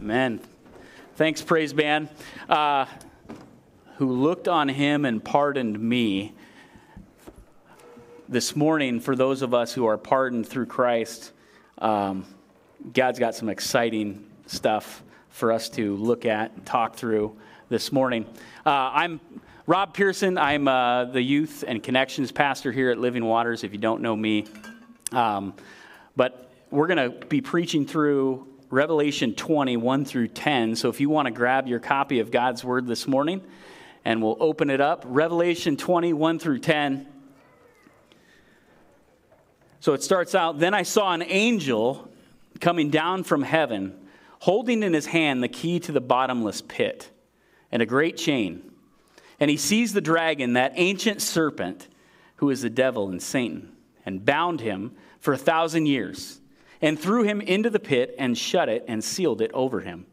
Amen. Thanks, praise band. Uh, who looked on him and pardoned me. This morning, for those of us who are pardoned through Christ, um, God's got some exciting stuff for us to look at and talk through this morning. Uh, I'm Rob Pearson. I'm uh, the youth and connections pastor here at Living Waters, if you don't know me. Um, but we're going to be preaching through Revelation 20, 1 through 10. So if you want to grab your copy of God's Word this morning, and we'll open it up. Revelation 20, 1 through 10. So it starts out Then I saw an angel coming down from heaven, holding in his hand the key to the bottomless pit and a great chain. And he seized the dragon, that ancient serpent, who is the devil and Satan, and bound him for a thousand years, and threw him into the pit, and shut it, and sealed it over him,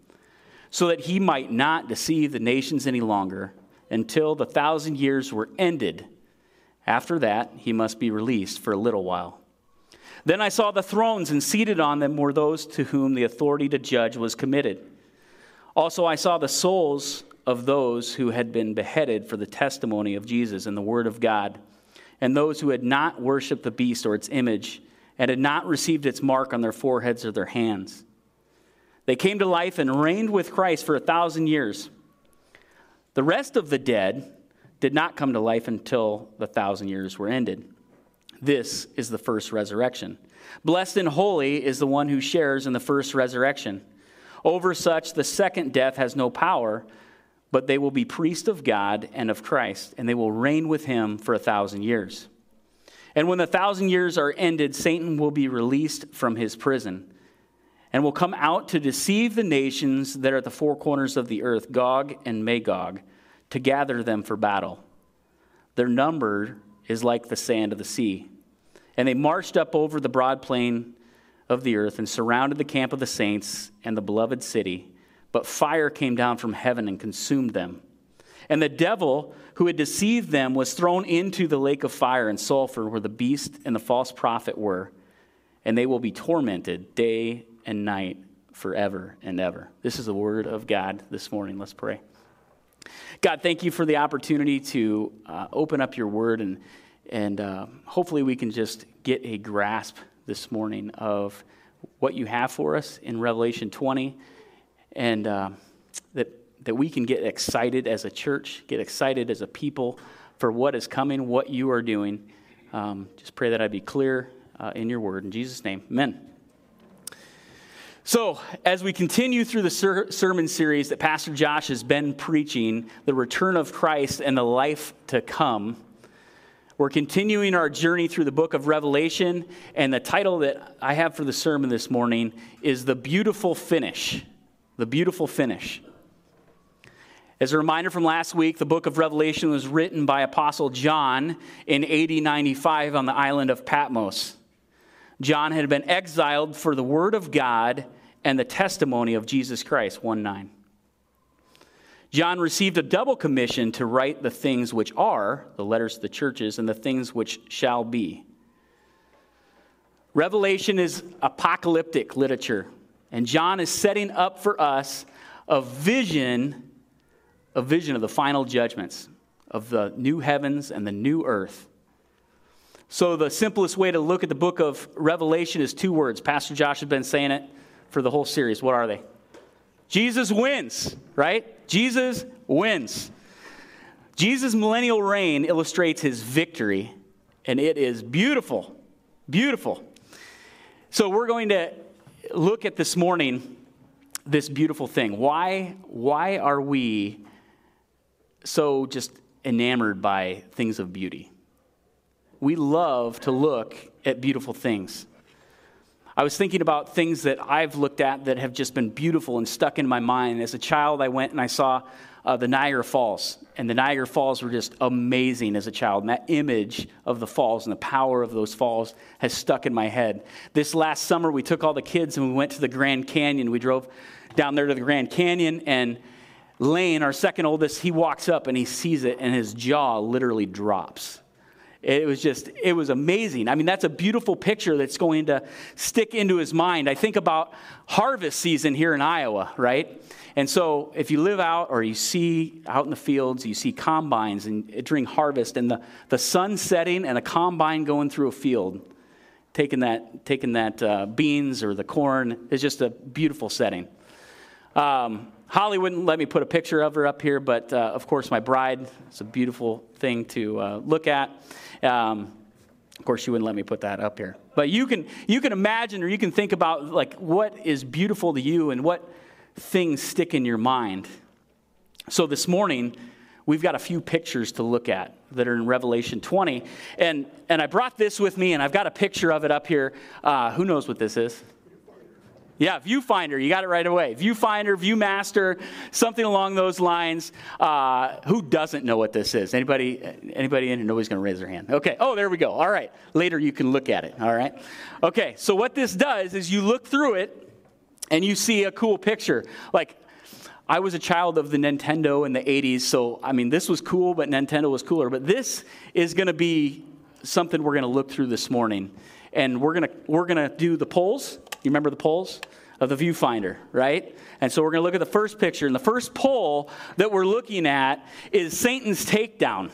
so that he might not deceive the nations any longer until the thousand years were ended. After that, he must be released for a little while. Then I saw the thrones, and seated on them were those to whom the authority to judge was committed. Also, I saw the souls of those who had been beheaded for the testimony of Jesus and the Word of God, and those who had not worshiped the beast or its image, and had not received its mark on their foreheads or their hands. They came to life and reigned with Christ for a thousand years. The rest of the dead did not come to life until the thousand years were ended. This is the first resurrection. Blessed and holy is the one who shares in the first resurrection. Over such, the second death has no power, but they will be priests of God and of Christ, and they will reign with him for a thousand years. And when the thousand years are ended, Satan will be released from his prison and will come out to deceive the nations that are at the four corners of the earth, Gog and Magog, to gather them for battle. Their number is like the sand of the sea. And they marched up over the broad plain of the earth and surrounded the camp of the saints and the beloved city. But fire came down from heaven and consumed them. And the devil who had deceived them was thrown into the lake of fire and sulfur where the beast and the false prophet were. And they will be tormented day and night forever and ever. This is the word of God this morning. Let's pray. God, thank you for the opportunity to uh, open up your word, and, and uh, hopefully we can just get a grasp this morning of what you have for us in Revelation 20, and uh, that, that we can get excited as a church, get excited as a people for what is coming, what you are doing. Um, just pray that I be clear uh, in your word. In Jesus' name, amen. So, as we continue through the ser- sermon series that Pastor Josh has been preaching, the return of Christ and the life to come, we're continuing our journey through the book of Revelation, and the title that I have for the sermon this morning is The Beautiful Finish. The Beautiful Finish. As a reminder from last week, the book of Revelation was written by Apostle John in AD 95 on the island of Patmos. John had been exiled for the word of God and the testimony of Jesus Christ, 1 9. John received a double commission to write the things which are, the letters to the churches, and the things which shall be. Revelation is apocalyptic literature, and John is setting up for us a vision, a vision of the final judgments, of the new heavens and the new earth. So, the simplest way to look at the book of Revelation is two words. Pastor Josh has been saying it for the whole series. What are they? Jesus wins, right? Jesus wins. Jesus' millennial reign illustrates his victory, and it is beautiful. Beautiful. So, we're going to look at this morning this beautiful thing. Why, why are we so just enamored by things of beauty? we love to look at beautiful things. I was thinking about things that I've looked at that have just been beautiful and stuck in my mind. As a child, I went and I saw uh, the Niagara Falls, and the Niagara Falls were just amazing as a child. And that image of the falls and the power of those falls has stuck in my head. This last summer, we took all the kids and we went to the Grand Canyon. We drove down there to the Grand Canyon, and Lane, our second oldest, he walks up and he sees it, and his jaw literally drops It was just, it was amazing. I mean, that's a beautiful picture that's going to stick into his mind. I think about harvest season here in Iowa, right? And so if you live out or you see out in the fields, you see combines and during harvest and the, the sun setting and a combine going through a field, taking that, taking that uh, beans or the corn is just a beautiful setting. Um, Holly wouldn't let me put a picture of her up here, but uh, of course, my bride. It's a beautiful thing to uh, look at. Um, of course, she wouldn't let me put that up here. But you can, you can imagine or you can think about like what is beautiful to you and what things stick in your mind. So this morning, we've got a few pictures to look at that are in Revelation 20. And, and I brought this with me, and I've got a picture of it up here. Uh, who knows what this is? Yeah, Viewfinder, you got it right away. Viewfinder, Viewmaster, something along those lines. Uh, who doesn't know what this is? Anybody? Anybody in here? Nobody's going to raise their hand. Okay. Oh, there we go. All right. Later you can look at it. All right. Okay. So what this does is you look through it and you see a cool picture. Like I was a child of the Nintendo in the 80s, so I mean this was cool, but Nintendo was cooler. But this is going to be something we're going to look through this morning, and we're going to we're going to do the poles. You remember the poles? of the viewfinder, right? And so we're going to look at the first picture. And the first pole that we're looking at is Satan's takedown.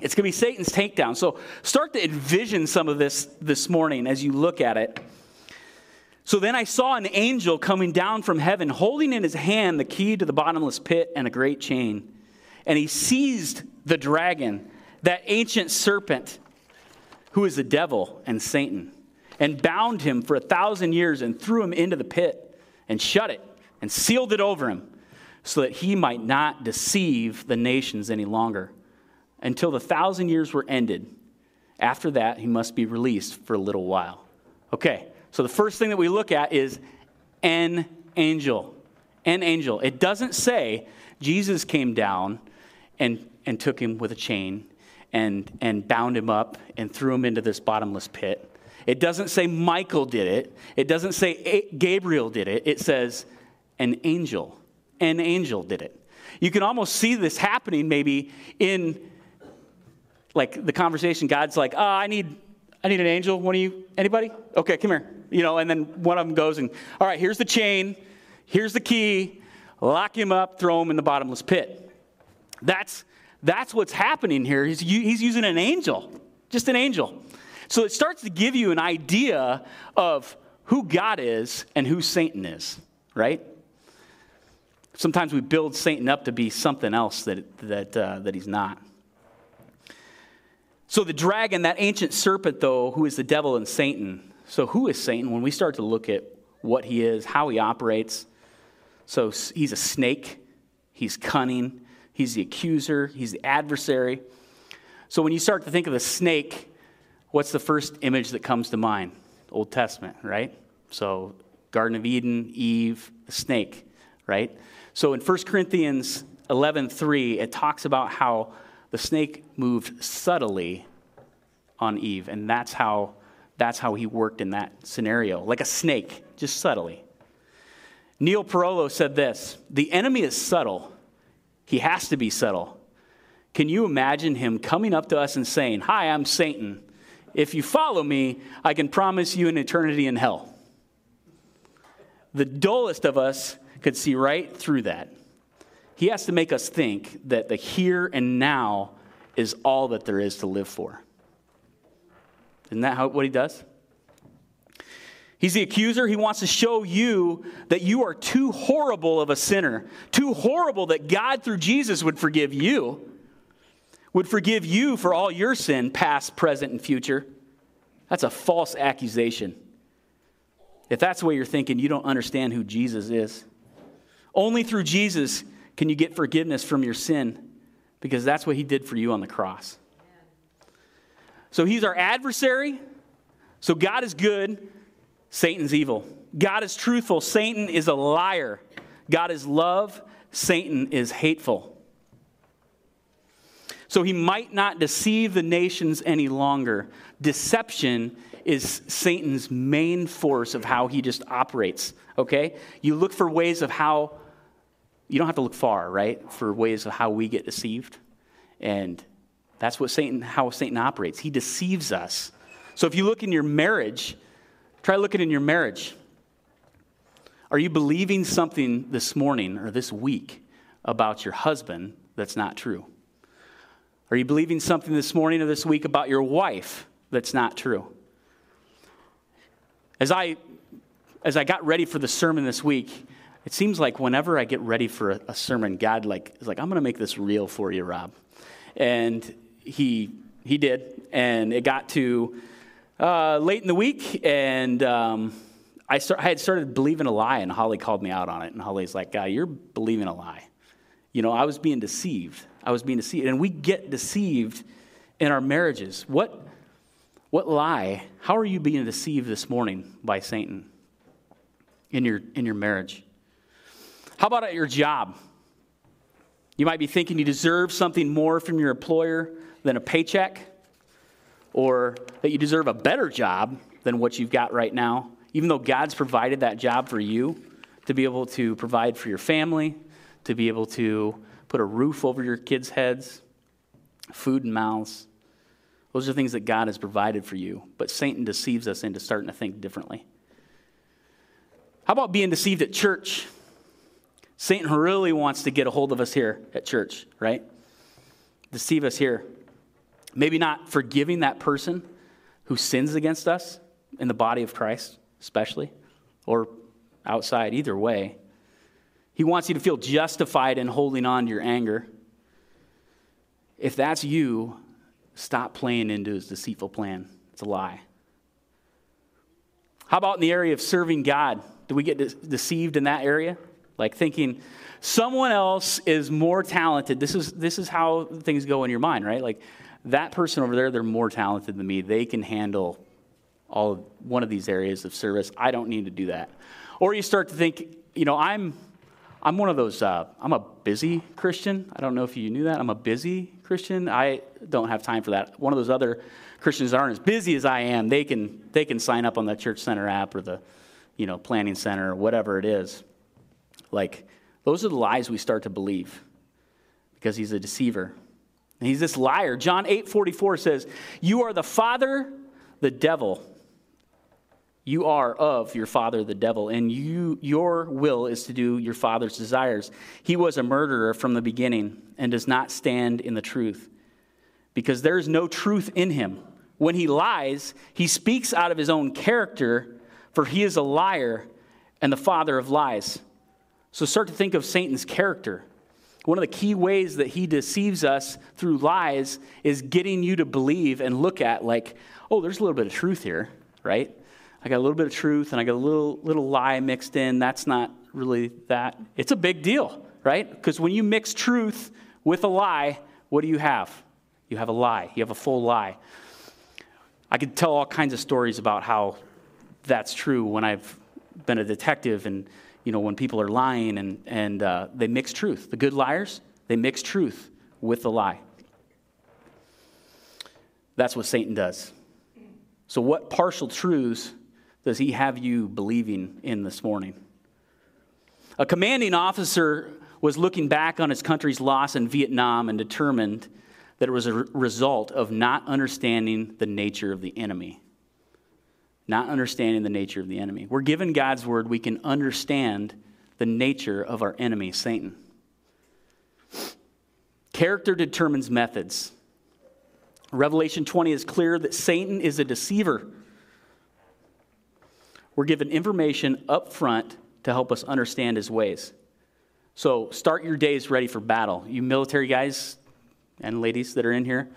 It's going to be Satan's takedown. So start to envision some of this this morning as you look at it. So then I saw an angel coming down from heaven, holding in his hand the key to the bottomless pit and a great chain. And he seized the dragon, that ancient serpent, who is the devil and Satan and bound him for a thousand years and threw him into the pit and shut it and sealed it over him so that he might not deceive the nations any longer until the thousand years were ended. After that, he must be released for a little while. Okay, so the first thing that we look at is an angel. An angel. It doesn't say Jesus came down and, and took him with a chain and, and bound him up and threw him into this bottomless pit. It doesn't say Michael did it. It doesn't say Gabriel did it. It says an angel. An angel did it. You can almost see this happening maybe in like the conversation. God's like, oh, I need, I need an angel. One of you, anybody? Okay, come here. You know, and then one of them goes and, all right, here's the chain, here's the key, lock him up, throw him in the bottomless pit. That's, that's what's happening here. He's, he's using an angel, just an angel. So it starts to give you an idea of who God is and who Satan is, right? Sometimes we build Satan up to be something else that, that, uh, that he's not. So the dragon, that ancient serpent, though, who is the devil and Satan. So who is Satan when we start to look at what he is, how he operates? So he's a snake, he's cunning, he's the accuser, he's the adversary. So when you start to think of a snake, what's the first image that comes to mind? Old Testament, right? So, Garden of Eden, Eve, the snake, right? So, in 1 Corinthians 11:3, it talks about how the snake moved subtly on Eve, and that's how that's how he worked in that scenario, like a snake, just subtly. Neil Perello said this The enemy is subtle. He has to be subtle. Can you imagine him coming up to us and saying, Hi, I'm Satan. If you follow me, I can promise you an eternity in hell. The dullest of us could see right through that. He has to make us think that the here and now is all that there is to live for. Isn't that how, what he does? He's the accuser. He wants to show you that you are too horrible of a sinner, too horrible that God, through Jesus, would forgive you would forgive you for all your sin, past, present, and future. That's a false accusation. If that's the way you're thinking, you don't understand who Jesus is. Only through Jesus can you get forgiveness from your sin because that's what he did for you on the cross. So he's our adversary. So God is good, Satan's evil. God is truthful, Satan is a liar. God is love, Satan is hateful so he might not deceive the nations any longer. Deception is Satan's main force of how he just operates, okay? You look for ways of how, you don't have to look far, right, for ways of how we get deceived. And That's what Satan, how Satan operates. He deceives us. So if you look in your marriage, try looking in your marriage. Are you believing something this morning or this week about your husband that's not true? Are you believing something this morning or this week about your wife that's not true? As I as I got ready for the sermon this week, it seems like whenever I get ready for a, a sermon, God like is like, I'm gonna make this real for you, Rob. And he he did, and it got to uh, late in the week, and um, I, start, I had started believing a lie, and Holly called me out on it. And Holly's like, "Guy, you're believing a lie." You know, I was being deceived. I was being deceived, and we get deceived in our marriages. What what lie? How are you being deceived this morning by Satan in your in your marriage? How about at your job? You might be thinking you deserve something more from your employer than a paycheck, or that you deserve a better job than what you've got right now, even though God's provided that job for you to be able to provide for your family, to be able to put a roof over your kids' heads, food and mouths. Those are things that God has provided for you, but Satan deceives us into starting to think differently. How about being deceived at church? Satan really wants to get a hold of us here at church, right? Deceive us here. Maybe not forgiving that person who sins against us in the body of Christ, especially, or outside, either way. He wants you to feel justified in holding on to your anger. If that's you, stop playing into his deceitful plan. It's a lie. How about in the area of serving God? Do we get de- deceived in that area? Like thinking someone else is more talented. This is, this is how things go in your mind, right? Like that person over there, they're more talented than me. They can handle all of one of these areas of service. I don't need to do that. Or you start to think, you know, I'm I'm one of those, uh, I'm a busy Christian. I don't know if you knew that. I'm a busy Christian. I don't have time for that. One of those other Christians aren't as busy as I am. They can, they can sign up on the Church Center app or the, you know, Planning Center or whatever it is. Like, those are the lies we start to believe because he's a deceiver. And he's this liar. John 8 44 says, You are the father, the devil. You are of your father, the devil, and you, your will is to do your father's desires. He was a murderer from the beginning and does not stand in the truth because there is no truth in him. When he lies, he speaks out of his own character, for he is a liar and the father of lies. So start to think of Satan's character. One of the key ways that he deceives us through lies is getting you to believe and look at, like, oh, there's a little bit of truth here, right? I got a little bit of truth and I got a little, little lie mixed in. That's not really that. It's a big deal, right? Because when you mix truth with a lie, what do you have? You have a lie, you have a full lie. I could tell all kinds of stories about how that's true when I've been a detective and you know when people are lying and, and uh, they mix truth the good liars they mix truth with the lie that's what satan does so what partial truths does he have you believing in this morning? A commanding officer was looking back on his country's loss in Vietnam and determined that it was a result of not understanding the nature of the enemy. Not understanding the nature of the enemy. We're given God's word, we can understand the nature of our enemy, Satan. Character determines methods. Revelation 20 is clear that Satan is a deceiver. We're given information up front to help us understand his ways. So start your days ready for battle. You military guys and ladies that are in here,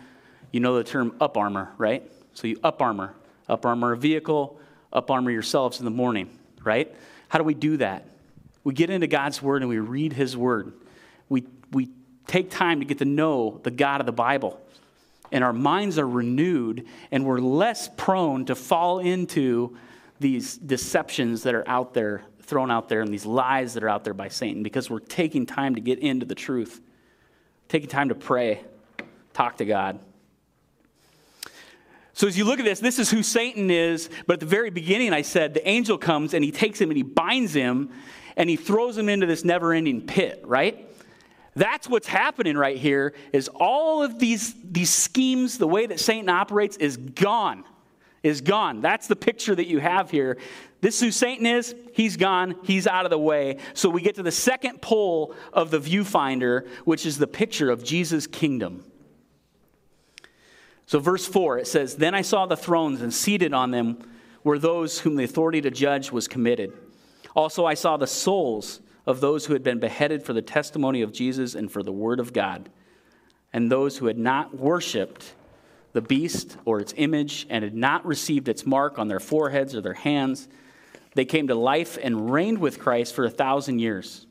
you know the term up armor, right? So you up armor, up armor a vehicle, up armor yourselves in the morning, right? How do we do that? We get into God's word and we read his word. We, we take time to get to know the God of the Bible. And our minds are renewed and we're less prone to fall into these deceptions that are out there, thrown out there, and these lies that are out there by Satan because we're taking time to get into the truth, taking time to pray, talk to God. So, as you look at this, this is who Satan is. But at the very beginning, I said the angel comes and he takes him and he binds him and he throws him into this never ending pit, right? That's what's happening right here is all of these, these schemes, the way that Satan operates is gone. Is gone. That's the picture that you have here. This is who Satan is. He's gone. He's out of the way. So we get to the second pole of the viewfinder, which is the picture of Jesus' kingdom. So, verse 4, it says, Then I saw the thrones, and seated on them were those whom the authority to judge was committed. Also, I saw the souls of those who had been beheaded for the testimony of Jesus and for the word of God, and those who had not worshiped the beast or its image and had not received its mark on their foreheads or their hands. They came to life and reigned with Christ for a thousand years.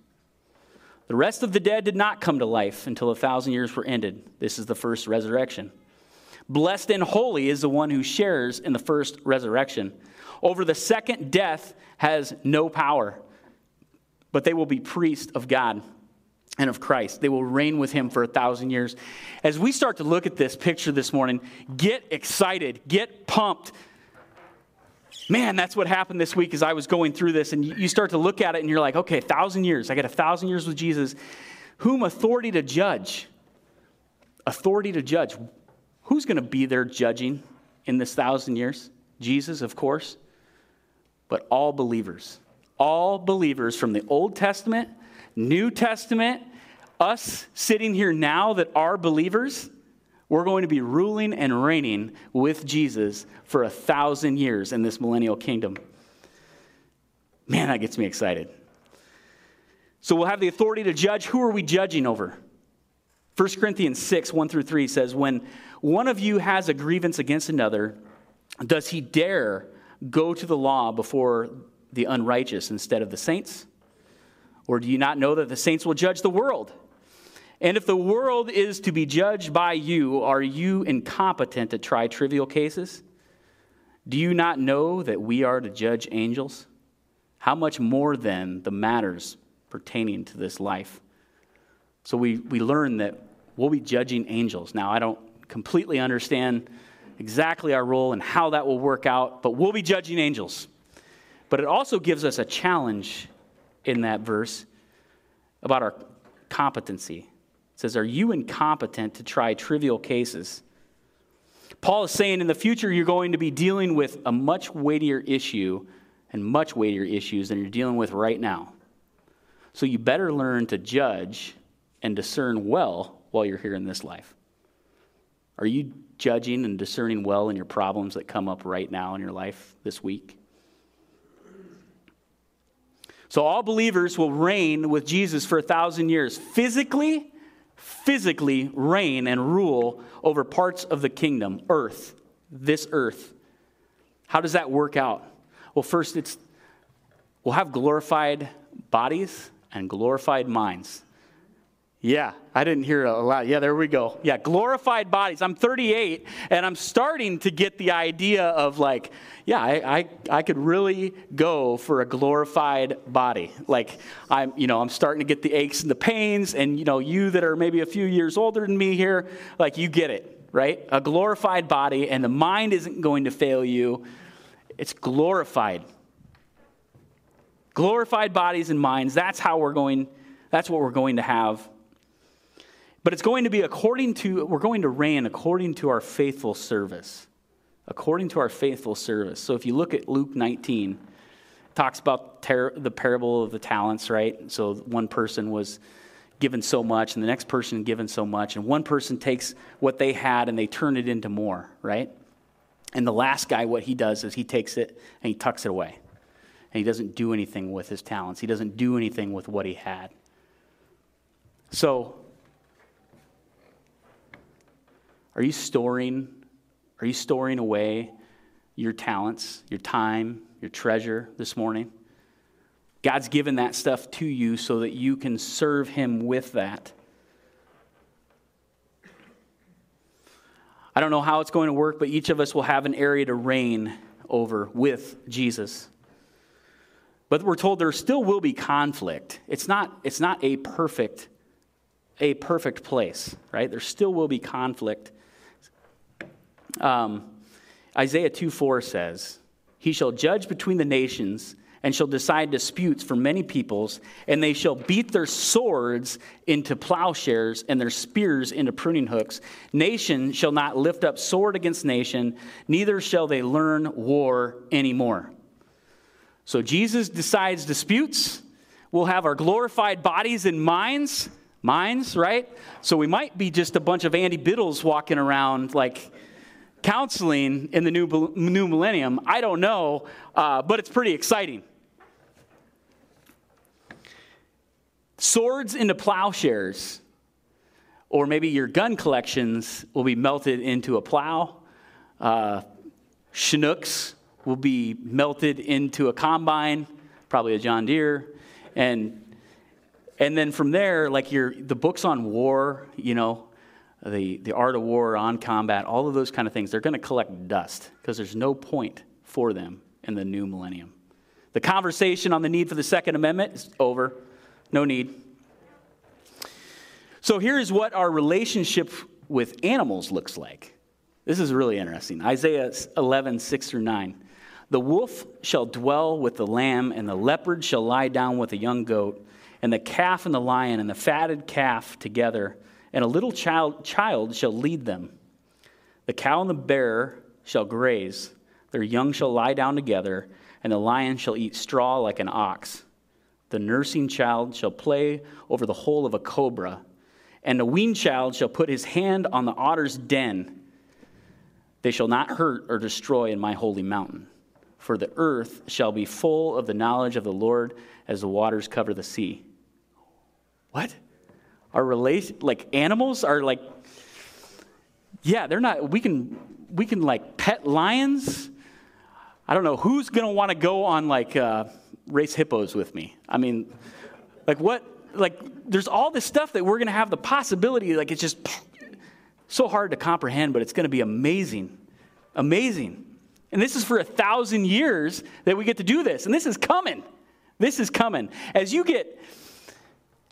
The rest of the dead did not come to life until a thousand years were ended. This is the first resurrection. Blessed and holy is the one who shares in the first resurrection. Over the second death has no power, but they will be priests of God and of Christ. They will reign with him for a thousand years. As we start to look at this picture this morning, get excited, get pumped. Man, that's what happened this week as I was going through this, and you start to look at it and you're like, okay, a thousand years. I got a thousand years with Jesus. Whom authority to judge? Authority to judge. Who's going to be there judging in this thousand years? Jesus, of course, but all believers. All believers from the Old Testament, New Testament, us sitting here now that are believers, we're going to be ruling and reigning with Jesus for a thousand years in this millennial kingdom. Man, that gets me excited. So we'll have the authority to judge. Who are we judging over? 1 Corinthians 6, 1 through 3 says, When one of you has a grievance against another, does he dare go to the law before the unrighteous instead of the saints? Or do you not know that the saints will judge the world? And if the world is to be judged by you, are you incompetent to try trivial cases? Do you not know that we are to judge angels? How much more then the matters pertaining to this life? So we, we learn that we'll be judging angels. Now, I don't completely understand exactly our role and how that will work out, but we'll be judging angels. But it also gives us a challenge in that verse about our competency. Says, Are you incompetent to try trivial cases? Paul is saying in the future you're going to be dealing with a much weightier issue and much weightier issues than you're dealing with right now. So you better learn to judge and discern well while you're here in this life. Are you judging and discerning well in your problems that come up right now in your life this week? So, all believers will reign with Jesus for a thousand years. Physically, physically reign and rule over parts of the kingdom, earth, this earth. How does that work out? Well, first, it's we'll have glorified bodies and glorified minds. Yeah, I didn't hear a lot. Yeah, there we go. Yeah, glorified bodies. I'm 38 and I'm starting to get the idea of like, yeah, I, I, I could really go for a glorified body. Like I'm, you know, I'm starting to get the aches and the pains, and you know, you that are maybe a few years older than me here, like you get it, right? A glorified body, and the mind isn't going to fail you. It's glorified. Glorified bodies and minds. That's how we're going, that's what we're going to have but it's going to be according to, we're going to reign according to our faithful service. According to our faithful service. So if you look at Luke 19, it talks about ter- the parable of the talents, right? So one person was given so much, and the next person given so much, and one person takes what they had and they turn it into more, right? And the last guy, what he does is he takes it and he tucks it away. And he doesn't do anything with his talents, he doesn't do anything with what he had. So Are you storing are you storing away your talents, your time, your treasure this morning? God's given that stuff to you so that you can serve him with that. I don't know how it's going to work, but each of us will have an area to reign over with Jesus. But we're told there still will be conflict. It's not, it's not a perfect, a perfect place, right? There still will be conflict. Um, Isaiah 2 4 says, He shall judge between the nations and shall decide disputes for many peoples, and they shall beat their swords into plowshares and their spears into pruning hooks. Nation shall not lift up sword against nation, neither shall they learn war anymore. So Jesus decides disputes. We'll have our glorified bodies and minds. Minds, right? So we might be just a bunch of Andy Biddles walking around like counseling in the new, new millennium. I don't know, uh, but it's pretty exciting. Swords into plowshares, or maybe your gun collections will be melted into a plow. Uh, Chinooks will be melted into a combine, probably a John Deere, and and then from there, like your the books on war, you know, the the art of war, on combat, all of those kind of things, they're going to collect dust because there's no point for them in the new millennium. The conversation on the need for the Second Amendment is over. No need. So here's what our relationship with animals looks like. This is really interesting. Isaiah 11, 6 through 9. The wolf shall dwell with the lamb, and the leopard shall lie down with the young goat, and the calf and the lion and the fatted calf together, and a little child, child shall lead them. The cow and the bear shall graze, their young shall lie down together, and the lion shall eat straw like an ox. The nursing child shall play over the hole of a cobra, and the weaned child shall put his hand on the otter's den. They shall not hurt or destroy in my holy mountain, for the earth shall be full of the knowledge of the Lord as the waters cover the sea. What? Our relation, like animals are like, yeah, they're not, we can, we can like pet lions. I don't know who's going to want to go on like, uh, race hippos with me. I mean, like what? Like there's all this stuff that we're going to have the possibility. Like it's just so hard to comprehend, but it's going to be amazing, amazing. And this is for a thousand years that we get to do this, and this is coming. This is coming as you get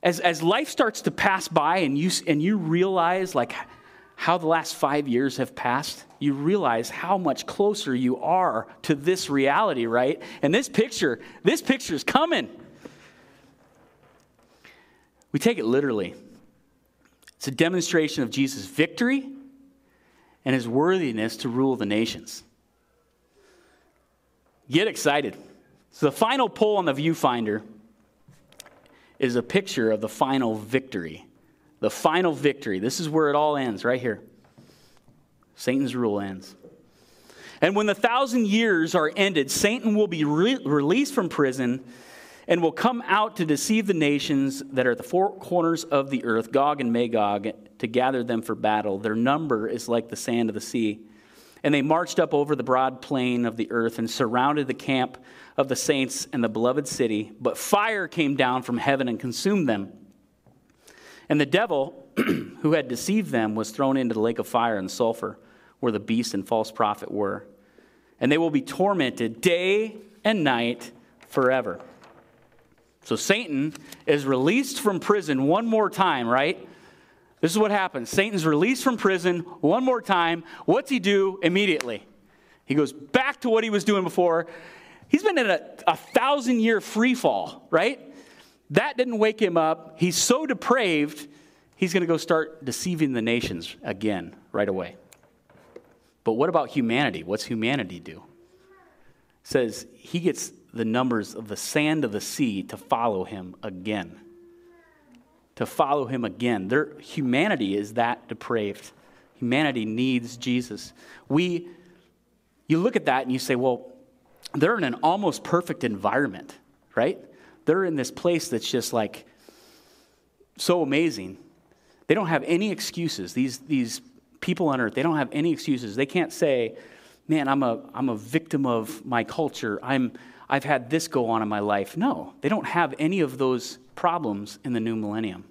as as life starts to pass by, and you and you realize like how the last five years have passed, you realize how much closer you are to this reality, right? And this picture, this picture is coming. We take it literally. It's a demonstration of Jesus' victory and his worthiness to rule the nations. Get excited. So, the final pole on the viewfinder is a picture of the final victory the final victory. This is where it all ends, right here. Satan's rule ends. And when the thousand years are ended, Satan will be re- released from prison and will come out to deceive the nations that are at the four corners of the earth, Gog and Magog, to gather them for battle. Their number is like the sand of the sea. And they marched up over the broad plain of the earth and surrounded the camp of the saints and the beloved city. But fire came down from heaven and consumed them. And the devil, who had deceived them, was thrown into the lake of fire and sulfur, where the beast and false prophet were. And they will be tormented day and night forever. So Satan is released from prison one more time, right? This is what happens. Satan's released from prison one more time. What's he do immediately? He goes back to what he was doing before. He's been in a, a thousand year free fall, right? That didn't wake him up. He's so depraved, he's going to go start deceiving the nations again right away. But what about humanity? What's humanity do? It says he gets the numbers of the sand of the sea to follow him again. To follow him again. Their humanity is that depraved. Humanity needs Jesus. We you look at that and you say, well, they're in an almost perfect environment, right? they're in this place that's just like so amazing. They don't have any excuses. These, these people on earth, they don't have any excuses. They can't say, man, I'm a, I'm a victim of my culture. I'm, I've had this go on in my life. No, they don't have any of those problems in the new millennium.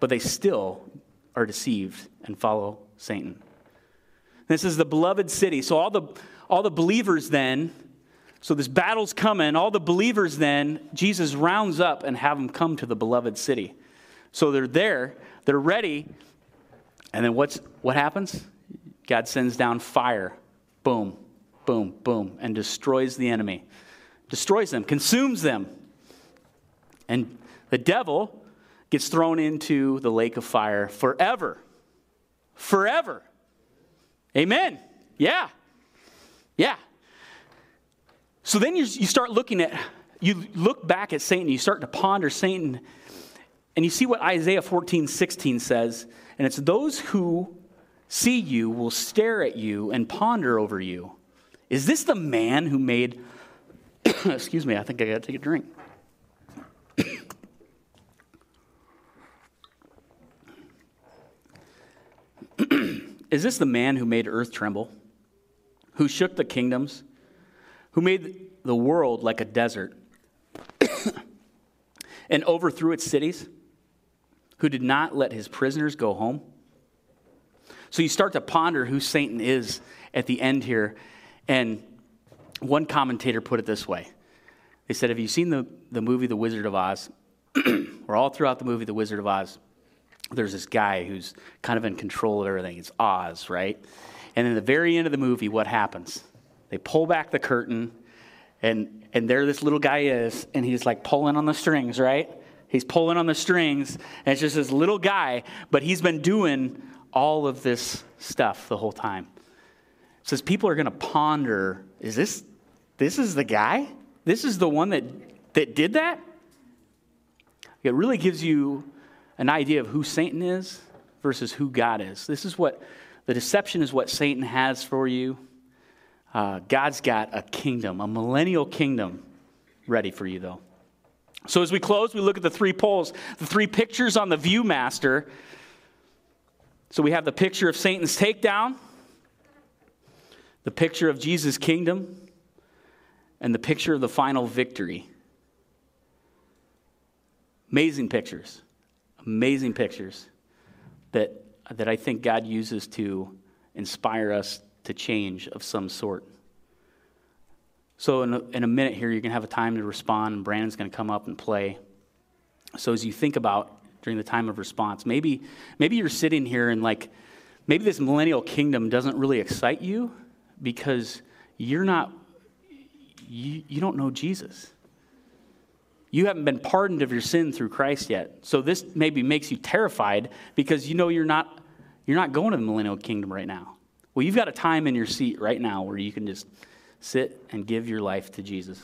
But they still are deceived and follow Satan. This is the beloved city. So all the, all the believers then so this battle's coming. All the believers then, Jesus rounds up and have them come to the beloved city. So they're there, they're ready. And then what's what happens? God sends down fire. Boom, boom, boom, and destroys the enemy. destroys them, consumes them. And the devil gets thrown into the lake of fire forever. Forever. Amen. Yeah. Yeah. So then you, you start looking at, you look back at Satan, you start to ponder Satan, and you see what Isaiah 14, 16 says, and it's those who see you will stare at you and ponder over you. Is this the man who made, excuse me, I think I gotta take a drink. Is this the man who made earth tremble, who shook the kingdoms, who made the world like a desert, and overthrew its cities, who did not let his prisoners go home? So you start to ponder who Satan is at the end here. And one commentator put it this way They said, Have you seen the, the movie The Wizard of Oz? or all throughout the movie The Wizard of Oz, there's this guy who's kind of in control of everything. It's Oz, right? And in the very end of the movie, what happens? They pull back the curtain, and, and there this little guy is, and he's like pulling on the strings, right? He's pulling on the strings, and it's just this little guy, but he's been doing all of this stuff the whole time. It says people are going to ponder is this, this is the guy? This is the one that, that did that? It really gives you an idea of who Satan is versus who God is. This is what the deception is what Satan has for you. Uh, God's got a kingdom, a millennial kingdom ready for you, though. So as we close, we look at the three poles, the three pictures on the Viewmaster. So we have the picture of Satan's takedown, the picture of Jesus' kingdom, and the picture of the final victory. Amazing pictures amazing pictures that, that I think God uses to inspire us to change of some sort. So, in a, in a minute here, you're going to have a time to respond, and Brandon's going to come up and play. So, as you think about during the time of response, maybe, maybe you're sitting here and like, maybe this millennial kingdom doesn't really excite you because you're not, you, you don't know Jesus. You haven't been pardoned of your sin through Christ yet. So this maybe makes you terrified because you know you're not you're not going to the millennial kingdom right now. Well, you've got a time in your seat right now where you can just sit and give your life to Jesus.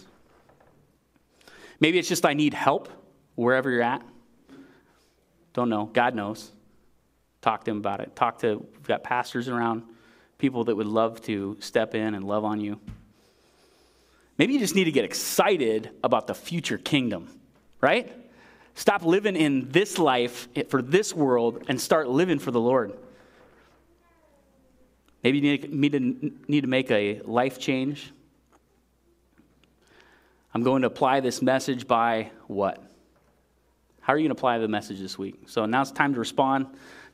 Maybe it's just I need help wherever you're at. Don't know. God knows. Talk to him about it. Talk to we've got pastors around, people that would love to step in and love on you. Maybe you just need to get excited about the future kingdom, right? Stop living in this life for this world and start living for the Lord. Maybe you need to, need to make a life change. I'm going to apply this message by what? How are you going to apply the message this week? So now it's time to respond,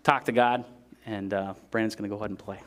talk to God, and uh, Brandon's going to go ahead and play.